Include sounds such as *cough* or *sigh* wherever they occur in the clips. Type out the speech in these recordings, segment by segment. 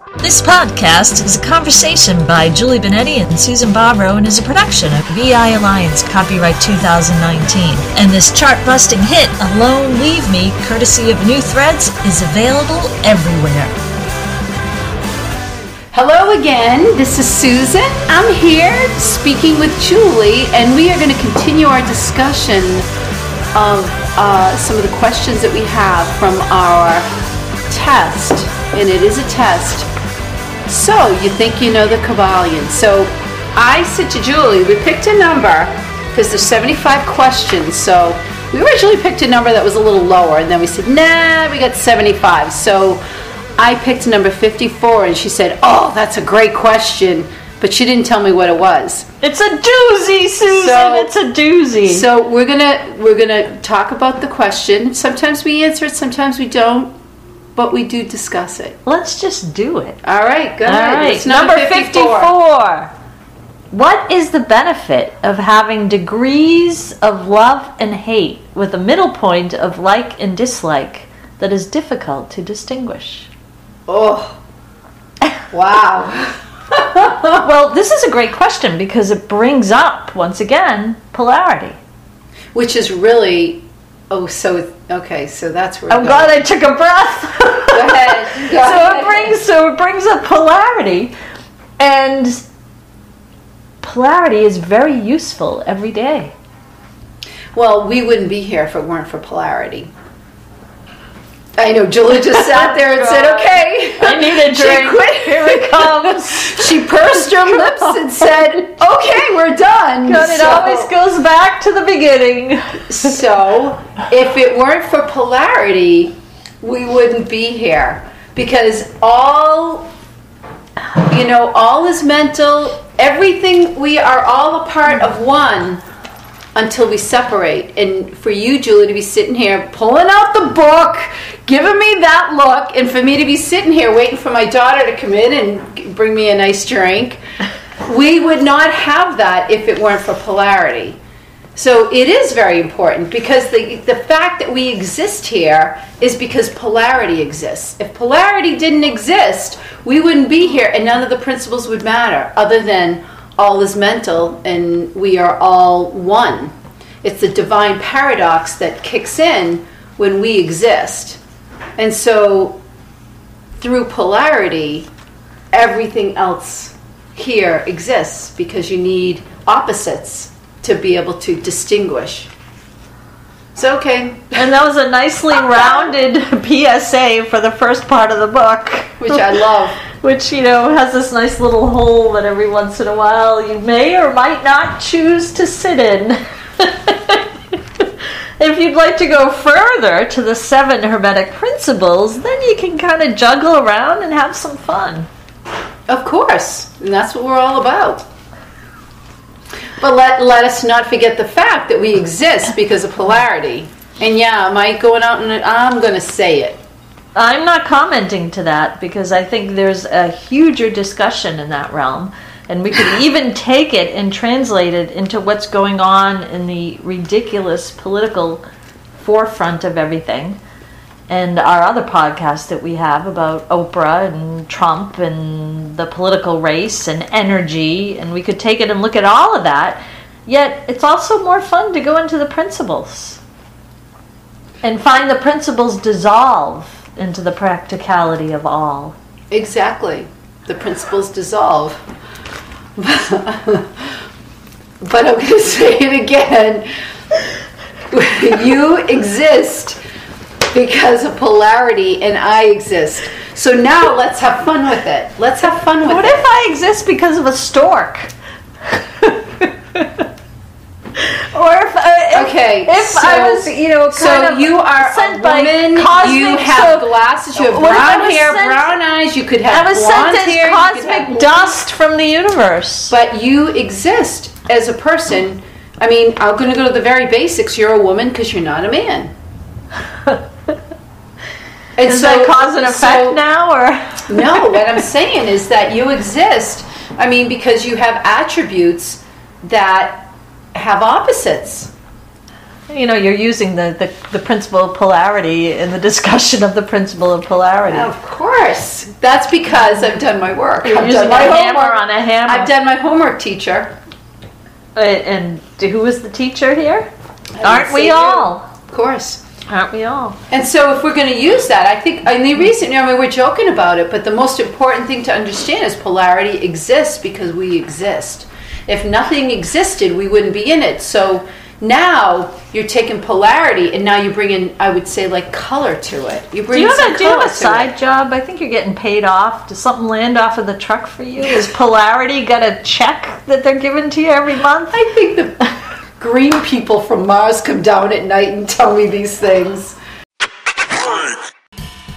This podcast is a conversation by Julie Benetti and Susan Barbaro and is a production of EI Alliance, copyright 2019. And this chart busting hit, Alone Leave Me, courtesy of New Threads, is available everywhere. Hello again, this is Susan. I'm here speaking with Julie, and we are going to continue our discussion of uh, some of the questions that we have from our test, and it is a test. So, you think you know the Kybalion. So, I said to Julie, we picked a number because there's 75 questions. So, we originally picked a number that was a little lower, and then we said, nah, we got 75. So, I picked number 54, and she said, oh, that's a great question. But she didn't tell me what it was. It's a doozy, Susan. So- it's a doozy. So we're gonna we're gonna talk about the question. Sometimes we answer it, sometimes we don't, but we do discuss it. Let's just do it. All right, go All right, It's number 54. What is the benefit of having degrees of love and hate with a middle point of like and dislike that is difficult to distinguish? Oh, wow. *laughs* Well, this is a great question because it brings up, once again, polarity. Which is really oh so okay. So that's where I'm glad. I took a breath. *laughs* Go ahead. Go *laughs* so ahead. it brings so it brings up polarity and polarity is very useful every day. Well, we wouldn't be here if it weren't for polarity. I know Julie just *laughs* sat there and said, "Okay." I need a *laughs* She drink. quit. Here it comes. *laughs* She pursed her lips and said, "Okay, we're done." God, it always goes back to the beginning. So, if it weren't for polarity, we wouldn't be here because all, you know, all is mental. Everything, we are all a part of one until we separate. And for you, Julie, to be sitting here pulling out the book, giving me that look, and for me to be sitting here waiting for my daughter to come in and bring me a nice drink, *laughs* we would not have that if it weren't for polarity. So it is very important because the, the fact that we exist here is because polarity exists. If polarity didn't exist, we wouldn't be here and none of the principles would matter other than all is mental and we are all one. It's the divine paradox that kicks in when we exist. And so through polarity, everything else here exists because you need opposites to be able to distinguish. So, okay, And that was a nicely rounded *laughs* PSA for the first part of the book. which I love. *laughs* Which, you know, has this nice little hole that every once in a while you may or might not choose to sit in. *laughs* if you'd like to go further to the seven Hermetic principles, then you can kind of juggle around and have some fun. Of course, and that's what we're all about. But let, let us not forget the fact that we exist because of polarity. And yeah, am I going out and I'm going to say it. I'm not commenting to that because I think there's a huger discussion in that realm. And we could *laughs* even take it and translate it into what's going on in the ridiculous political forefront of everything. And our other podcast that we have about Oprah and Trump and the political race and energy. And we could take it and look at all of that. Yet it's also more fun to go into the principles and find the principles dissolve into the practicality of all. Exactly. The principles dissolve. but I'm going *laughs* to say it again. you exist because of polarity, and I exist. So now let's have fun with it. Let's have fun with What it. What if I exist because of a stork? *laughs* or if, if Okay, if I so- was, you know, So you are sent a woman. cosmic, you have so- glasses. You have I brown hair, sent- brown eyes. You could I have was blonde sent hair. cosmic dust from the universe. But you exist as a person. I mean, I'm going to go to the very basics. You're a woman because you're not a man. *laughs* And Does that cause and effect so- now, or *laughs* no, what I'm *laughs* saying is that you exist. I mean, because you have attributes that have opposites. You know, you're using the, the, the principle of polarity in the *laughs* discussion of the principle of polarity. Of course. That's because I've done my work. You're I've using done my a hammer homework. on a hammer. I've done my homework, teacher. Uh, And who is the teacher here? Aren't we you. all? Of course. Aren't we all? And so, if we're going to use that, I think, and the reason, I mean, we're joking about it, but the most important thing to understand is polarity exists because we exist. If nothing existed, we wouldn't be in it. So now you're taking polarity, and now you bring in, I would say, like color to it. You Do bring you have a, do you have a side it. job? I think you're getting paid off. Does something land off of the truck for you? Is polarity got a check that they're giving to you every month? I think the green people from Mars come down at night and tell me these things.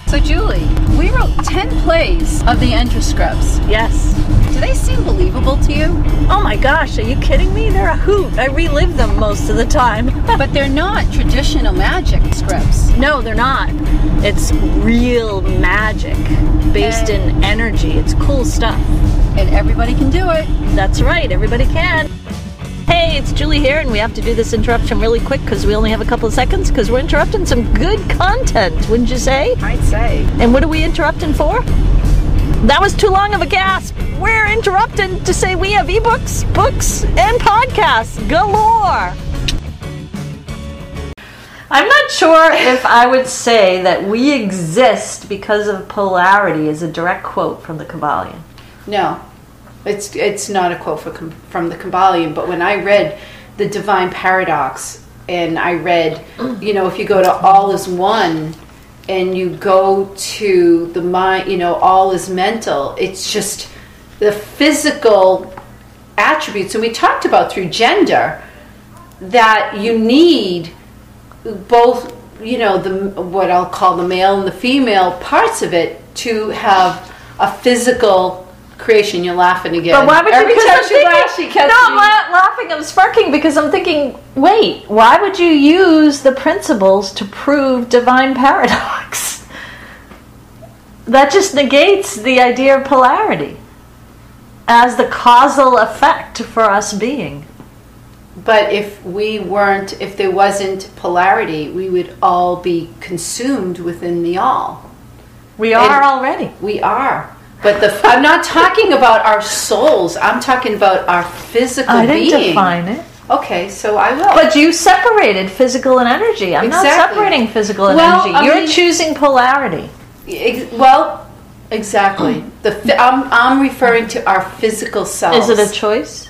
So, Julie, we wrote 10 plays of the Enterscripts. Yes. Do they seem believable to you? Oh my gosh, are you kidding me? They're a hoot. I relive them most of the time. *laughs* But they're not traditional magic scripts. no, they're not. It's real magic based in energy. It's cool stuff. And everybody can do it. That's right, everybody can. Hey, it's Julie here, and we have to do this interruption really quick because we only have a couple of seconds because we're interrupting some good content, wouldn't you say? I'd say. And what are we interrupting for? That was too long of a gasp. We're interrupting to say we have ebooks, books, and podcasts galore. I'm not sure if I would say that we exist because of polarity is a direct quote from the Kybalion. No, it's it's not a quote for, from the Kybalion. But when I read the Divine Paradox, and I read, you know, if you go to All is One, and you go to the mind, you know, all is mental. It's just the physical attributes, and we talked about through gender that you need both you know the what I'll call the male and the female parts of it to have a physical creation. You're laughing again. But why would you? Every time I'm she thinking- laughs, she catches no, I'm me. laughing. I'm sparking because I'm thinking. Wait, why would you use the principles to prove divine paradox? That just negates the idea of polarity as the causal effect for us being. But if we weren't, if there wasn't polarity, we would all be consumed within the all. We are And- already. We are. But the I'm not talking about our souls. I'm talking about our physical I didn't being. define it. Okay, so I will. But you separated physical and energy. I'm not separating physical and Well, energy. I You're mean- choosing polarity. Ex- well, exactly. The I'm I'm referring to our physical selves. Is it a choice?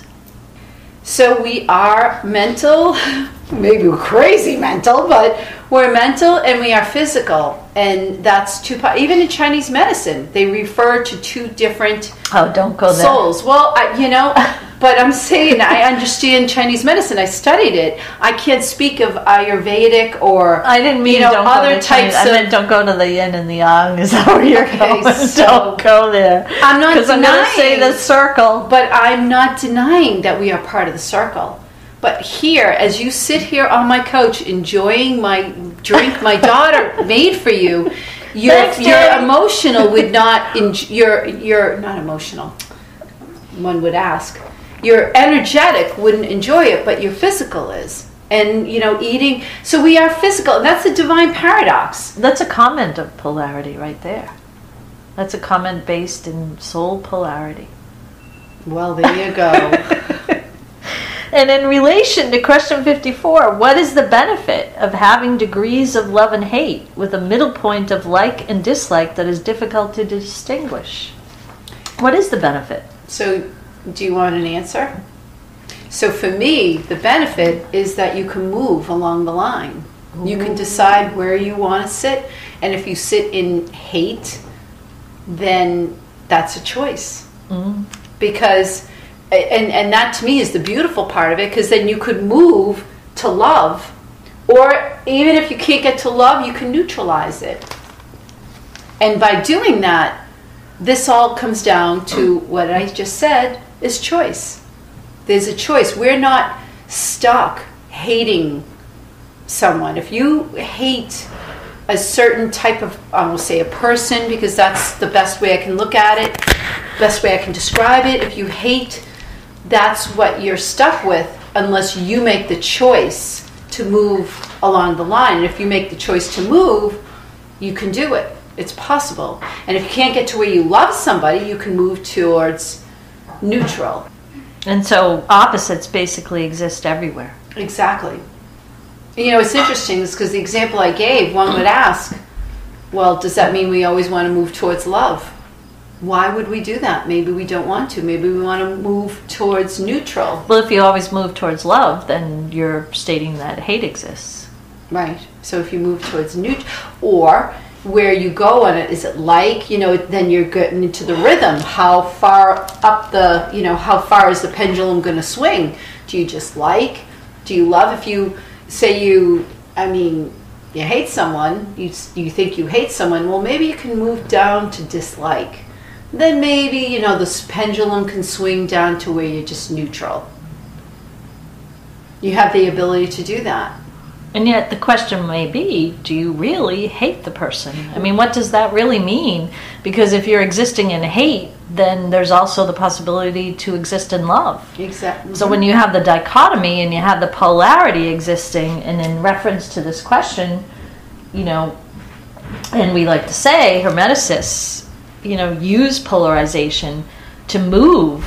So we are mental, *laughs* maybe crazy mental, but we're mental and we are physical, and that's two. pa- Even in Chinese medicine, they refer to two different Oh, don't go there. souls. Well, I, you know, *laughs* but I'm saying I understand Chinese medicine. I studied it. I can't speak of Ayurvedic or I didn't mean you know don't other to Chinese. types I meant don't go to the yin and the yang. Is that where you're Okay, going? *laughs* so- don't go there. I'm not because I'm going to say the circle. But I'm not denying that we are part of the circle. But here, as you sit here on my couch enjoying my drink my daughter *laughs* made for you, your Thanks, your emotional would *laughs* not enj- your your not emotional. One would ask. Your energetic wouldn't enjoy it, but your physical is. And you know, eating. So we are physical, that's the divine paradox. That's a comment of polarity right there. That's a comment based in soul polarity. Well, there you go. *laughs* And in relation to question 54, what is the benefit of having degrees of love and hate with a middle point of like and dislike that is difficult to distinguish? What is the benefit? So, do you want an answer? So, for me, the benefit is that you can move along the line. You can decide where you want to sit, and if you sit in hate, then that's a choice. Mm. Because, and, and that to me is the beautiful part of it, because then you could move to love, or even if you can't get to love, you can neutralize it. And by doing that, this all comes down to what I just said is choice. There's a choice. We're not stuck hating someone. If you hate a certain type of, I will say a person, because that's the best way I can look at it, best way I can describe it. If you hate, that's what you're stuck with unless you make the choice to move along the line. And if you make the choice to move, you can do it. It's possible. And if you can't get to where you love somebody, you can move towards neutral. And so opposites basically exist everywhere. Exactly. You know, it's interesting because the example I gave, one would ask, well, does that mean we always want to move towards love? Why would we do that? Maybe we don't want to. Maybe we want to move towards neutral. Well, if you always move towards love, then you're stating that hate exists. Right. So if you move towards neutral, or where you go on it, is it like, you know, then you're getting into the rhythm. How far up the, you know, how far is the pendulum going to swing? Do you just like? Do you love? If you say you, I mean, you hate someone, you, you think you hate someone, well, maybe you can move down to dislike. Then maybe, you know, this pendulum can swing down to where you're just neutral. You have the ability to do that. And yet the question may be, do you really hate the person? I mean, what does that really mean? Because if you're existing in hate, then there's also the possibility to exist in love. Exactly. So mm-hmm. when you have the dichotomy and you have the polarity existing, and in reference to this question, you know, and we like to say, hermeticists, you know, use polarization to move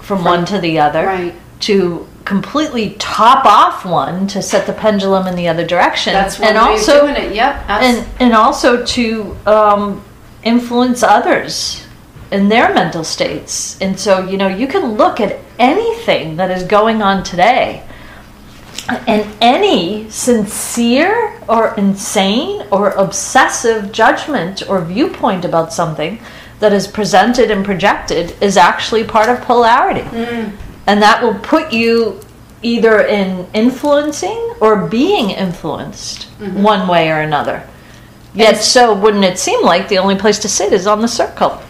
from one to the other, Right. to completely top off one to set the pendulum in the other direction, That's one and way also of doing it. Yep. And and also to um, influence others in their mental states. And so, you know, you can look at anything that is going on today, and any sincere or insane or obsessive judgment or viewpoint about something that is presented and projected is actually part of polarity. Mm. And that will put you either in influencing or being influenced mm-hmm. one way or another. Yet, so wouldn't it seem like the only place to sit is on the circle?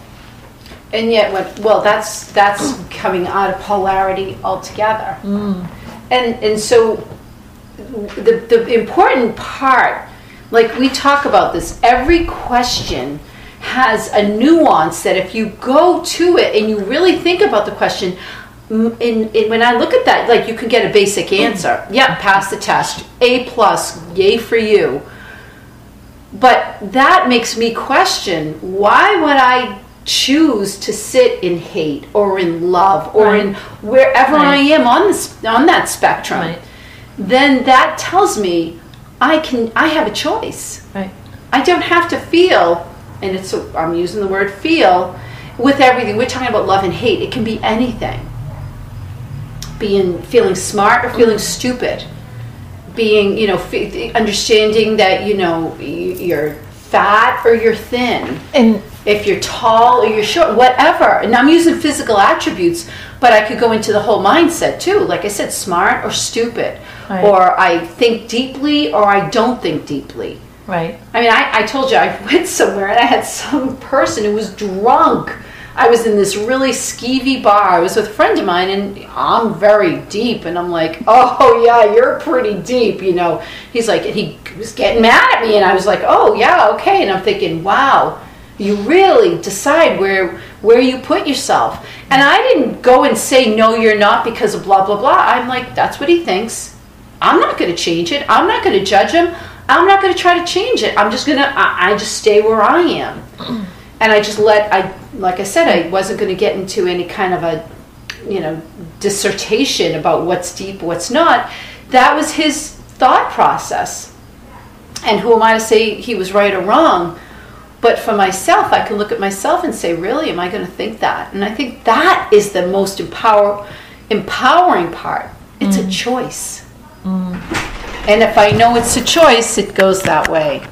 and yet, what? Well, that's that's coming out of polarity altogether. Mm. And and so the the important part, like we talk about this, every question has a nuance that if you go to it and you really think about the question. In, in when I look at that, like you can get a basic answer. Mm. Yeah, pass the test. A plus, yay for you. But that makes me question why would I choose to sit in hate or in love or Right. in wherever I am on this on that spectrum? Right. Then that tells me I can I have a choice. Right. I don't have to feel, and it's a, I'm using the word feel with everything. We're talking about love and hate. It can be anything. Being feeling smart or feeling mm-hmm. stupid. Being you know fe- understanding that you know you're fat or you're thin. And If you're tall or you're short, whatever. And I'm using physical attributes, but I could go into the whole mindset too. Like I said, smart or stupid, Right. or I think deeply or I don't think deeply. right. I mean, I, I told you I *laughs* went somewhere and I had some person who was drunk. I was in this really skeevy bar. I was with a friend of mine, and I'm very deep, and I'm like, *laughs* "Oh yeah, you're pretty deep," you know. He's like, he was getting mad at me, and I was like, "Oh yeah, okay," and I'm thinking, "Wow." You really decide where where you put yourself. And I didn't go and say no you're not because of blah blah blah. I'm like that's what he thinks. I'm not going to change it. I'm not going to judge him. I'm not going to try to change it. I'm just going to, I, I just stay where I am. And I just let, I, like I said, I wasn't going to get into any kind of a, you know, dissertation about what's deep, what's not. That was his thought process. And who am I to say he was right or wrong? But for myself, I can look at myself and say, really, am I going to think that? And I think that is the most empower, empowering part. It's a mm. choice. Mm. And if I know it's a choice, it goes that way.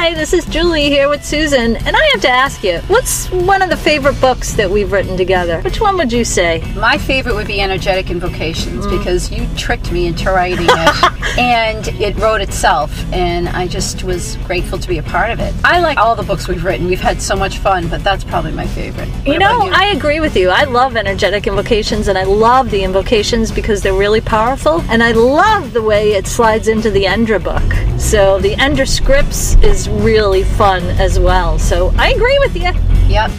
Hi, this is Julie here with Susan, and I have to ask you, what's one of the favorite books that we've written together? Which one would you say? My favorite would be Energetic Invocations mm. because you tricked me into writing it *laughs* and it wrote itself and I just was grateful to be a part of it. I like all the books we've written. We've had so much fun, but that's probably my favorite. What You know, about I agree with you. I love energetic invocations and I love the invocations because they're really powerful. And I love the way it slides into the Endra book. So the Endra scripts is really fun as well. So I agree with you. Yep.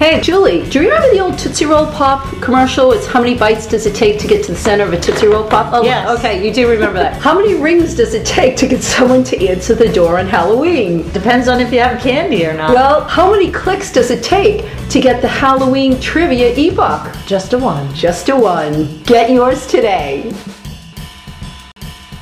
Hey, Julie, do you remember the old Tootsie Roll Pop commercial? It's how many bites does it take to get to the center of a Tootsie Roll Pop? Oh, Yes. Okay, you do remember that. How many rings does it take to get someone to answer the door on Halloween? Depends on if you have candy or not. Well, how many clicks does it take to get the Halloween trivia ebook? just a one. Just a one. Get yours today.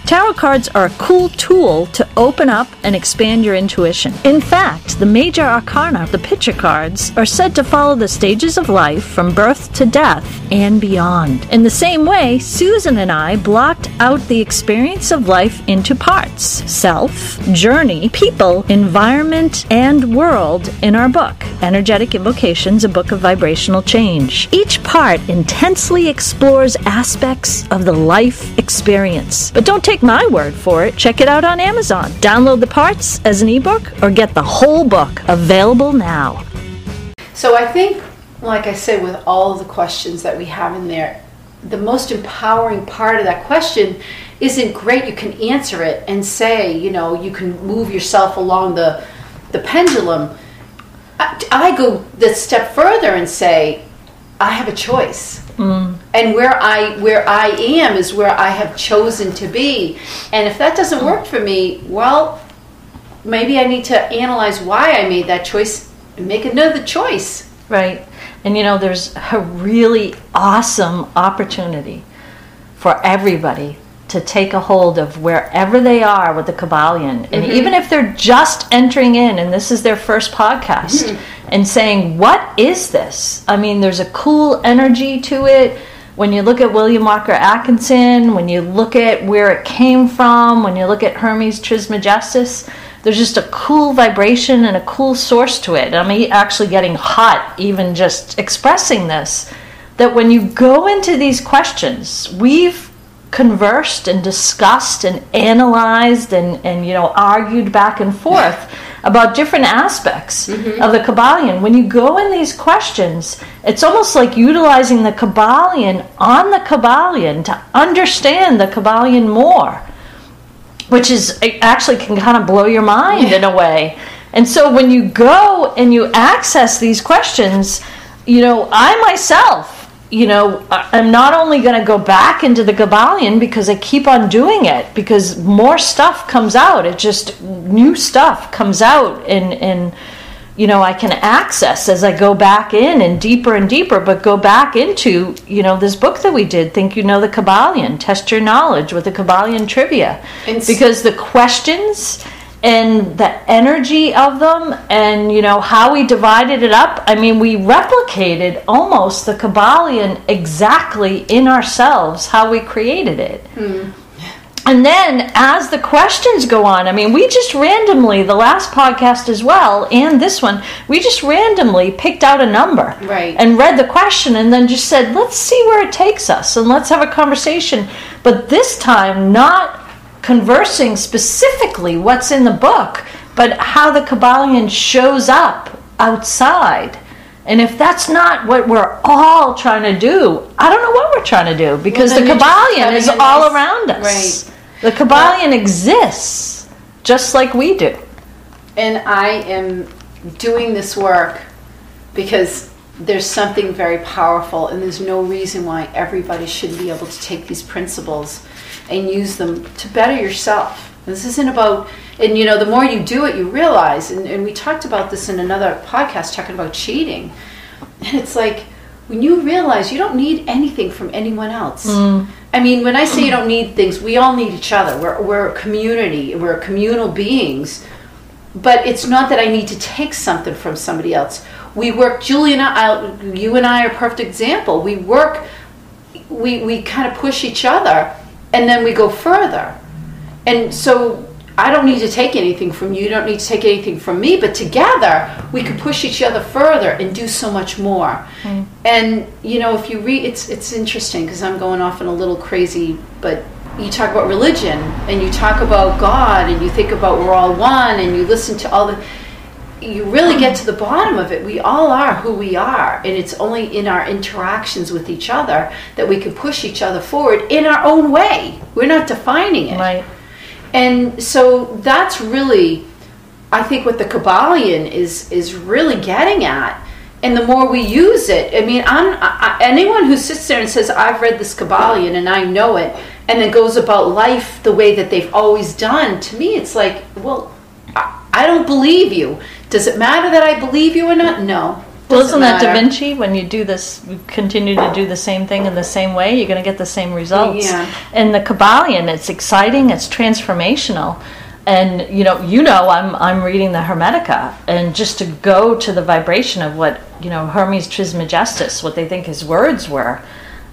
Tarot cards are a cool tool to open up and expand your intuition. In fact, the major arcana, the picture cards, are said to follow the stages of life from birth to death and beyond. In the same way, Susan and I blocked out the experience of life into parts self, journey, people, environment, and world in our book, Energetic Invocations, a book of vibrational change. Each part intensely explores aspects of the life experience. But don't take my word for it. Check it out on Amazon. Download the parts as an ebook or get the whole book available now. So I think, like I said, with all of the questions that we have in there, the most empowering part of that question isn't great. You can answer it and say, you know, you can move yourself along the the pendulum. I, I go the step further and say, I have a choice. Mm. And where I where I am is where I have chosen to be. And if that doesn't work for me, well, maybe I need to analyze why I made that choice and make another choice. Right. And you know, there's a really awesome opportunity for everybody to take a hold of wherever they are with the Kybalion. And mm-hmm. even if they're just entering in and this is their first podcast mm-hmm. and saying, What is this? I mean, there's a cool energy to it. When you look at William Walker Atkinson, when you look at where it came from, when you look at Hermes Trismegistus, there's just a cool vibration and a cool source to it. I'm actually getting hot even just expressing this. That when you go into these questions, we've conversed and discussed and analyzed and, and you know argued back and forth about different aspects mm-hmm. of the Kybalion. When you go in these questions, it's almost like utilizing the Kybalion on the Kybalion to understand the Kybalion more which is actually can kind of blow your mind in a way. And so when you go and you access these questions, you know, I myself, you know, I'm not only going to go back into the Kybalion because I keep on doing it because more stuff comes out. It just new stuff comes out and and you know I can access as I go back in and deeper and deeper, but go back into you know this book that we did, Think You Know the Kybalion, Test Your Knowledge with the Kybalion Trivia, because the questions and the energy of them and you know how we divided it up i mean we replicated almost the kybalion exactly in ourselves how we created it hmm. and then as the questions go on, I mean, we just randomly, the last podcast as well, and this one, we just randomly picked out a number. Right. And read the question and then just said, let's see where it takes us and let's have a conversation. But this time, not conversing specifically what's in the book, but how the Kybalion shows up outside. And if that's not what we're all trying to do, I don't know what we're trying to do because then the Kybalion is all nice- around us. Right. The Kybalion exists just like we do. And I am doing this work because there's something very powerful, and there's no reason why everybody shouldn't be able to take these principles and use them to better yourself. This isn't about, and you know, the more you do it, you realize, and, and we talked about this in another podcast talking about cheating. And it's like, when you realize you don't need anything from anyone else. Mm. I mean, when I say you don't need things, we all need each other. We're, we're a community, we're communal beings. But it's not that I need to take something from somebody else. We work, Julie and I, you and I are a perfect example. We work, we, we kind of push each other, and then we go further. And so I don't need to take anything from you, you don't need to take anything from me, but together we can push each other further and do so much more. Hmm. And you know, if you read it's it's interesting because I'm going off in a little crazy, but you talk about religion and you talk about God and you think about we're all one and you listen to all the you really get to the bottom of it. We all are who we are, and it's only in our interactions with each other that we can push each other forward in our own way. We're not defining it. Right. And so that's really, I think, what the Kybalion is is really getting at and the more we use it, I mean, I'm, I, anyone who sits there and says, I've read this Kybalion and I know it, and then goes about life the way that they've always done, to me, it's like, well, I, I don't believe you. Does it matter that I believe you or not? No. Well, isn't that Da. Vinci? When you do this, you continue to do the same thing in the same way, you're going to get the same results. Yeah. And the Kybalion, it's exciting, it's transformational. And you know, you know, I'm I'm reading the Hermetica, and just to go to the vibration of what you know Hermes Trismegistus, what they think his words were.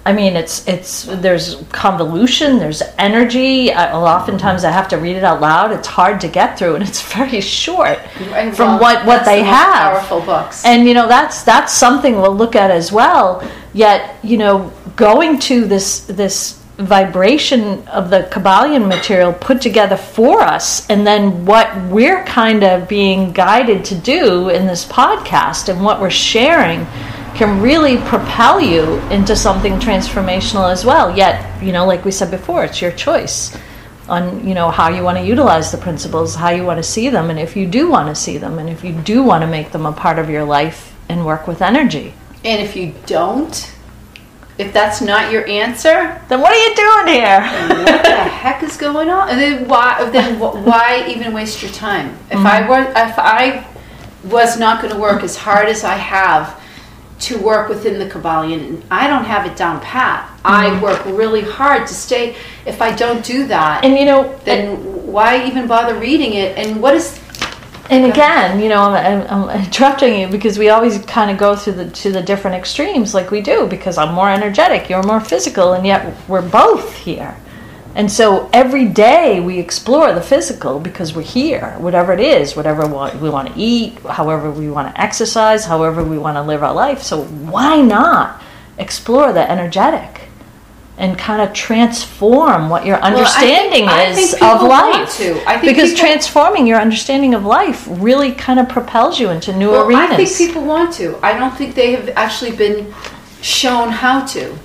I mean, it's it's there's convolution, there's energy. I, well, oftentimes I have to read it out loud. It's hard to get through, and it's *laughs* very short And, from well, what what they the have Powerful books. and you know that's that's something we'll look at as well yet you know going to this this vibration of the kybalion material put together for us and then what we're kind of being guided to do in this podcast and what we're sharing can really propel you into something transformational as well yet you know like we said before it's your choice on you know how you want to utilize the principles how you want to see them and if you do want to see them and if you do want to make them a part of your life and work with energy and if you don't, if that's not your answer, then what are you doing here *laughs* what the heck is going on? And then why? Then why even waste your time? If mm-hmm. I were, if I was not going to work as hard as I have to work within the Kybalion, and I don't have it down pat. I mm-hmm. work really hard to stay. If I don't do that, and you know then why even bother reading it? And what is? and again, you know, I'm, I'm, I'm interrupting you because we always kind of go through the to the different extremes, like we do. Because I'm more energetic, you're more physical, and yet we're both here. And so every day we explore the physical because we're here, whatever it is, whatever we want to eat, however we want to exercise, however we want to live our life. So why not explore the energetic and kind of transform what your understanding I think is of life? to. I think because people- transforming your understanding of life really kind of propels you into new Well, arenas. I think people want to. I don't think they have actually been shown how to.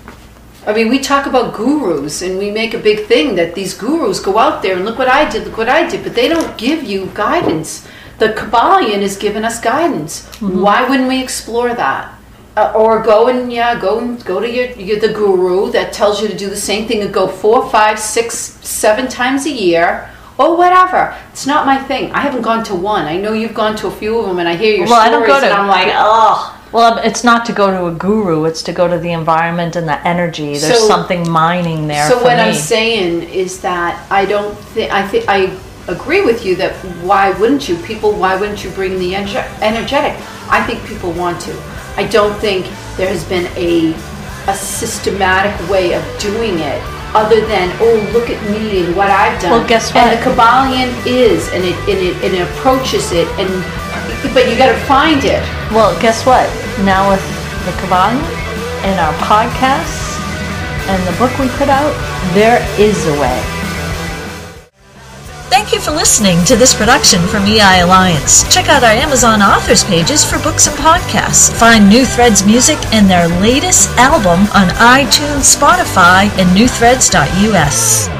I mean, we talk about gurus and we make a big thing that these gurus go out there and look what I did, look what I did, but they don't give you guidance. The Kybalion is giving us guidance. Mm-hmm. Why wouldn't we explore that? Uh, or go and yeah, go and go to your, your the guru that tells you to do the same thing and go four, five, six, seven times a year. Or whatever. It's not my thing. I haven't gone to one. I know you've gone to a few of them, and I hear your well, I stories, don't go to. and I'm like, oh. Well, um, it's not to go to a guru. It's to go to the environment and the energy. There's So- something mining there. So for what me. I'm saying is that I don't think I think I agree with you that why wouldn't you people why wouldn't you bring the ener- energetic? I think people want to. I don't think there has been a a systematic way of doing it other than oh look at me and what I've done. Well, guess what? And the Kybalion is and it and it, and it approaches it and but you got to find it. Well, guess what? Now with the Kybalion and our podcasts and the book we put out, there is a way. Thank you for listening to this production from EI Alliance. Check out our Amazon authors pages for books and podcasts. Find New Threads music and their latest album on iTunes, Spotify, and newthreads.us.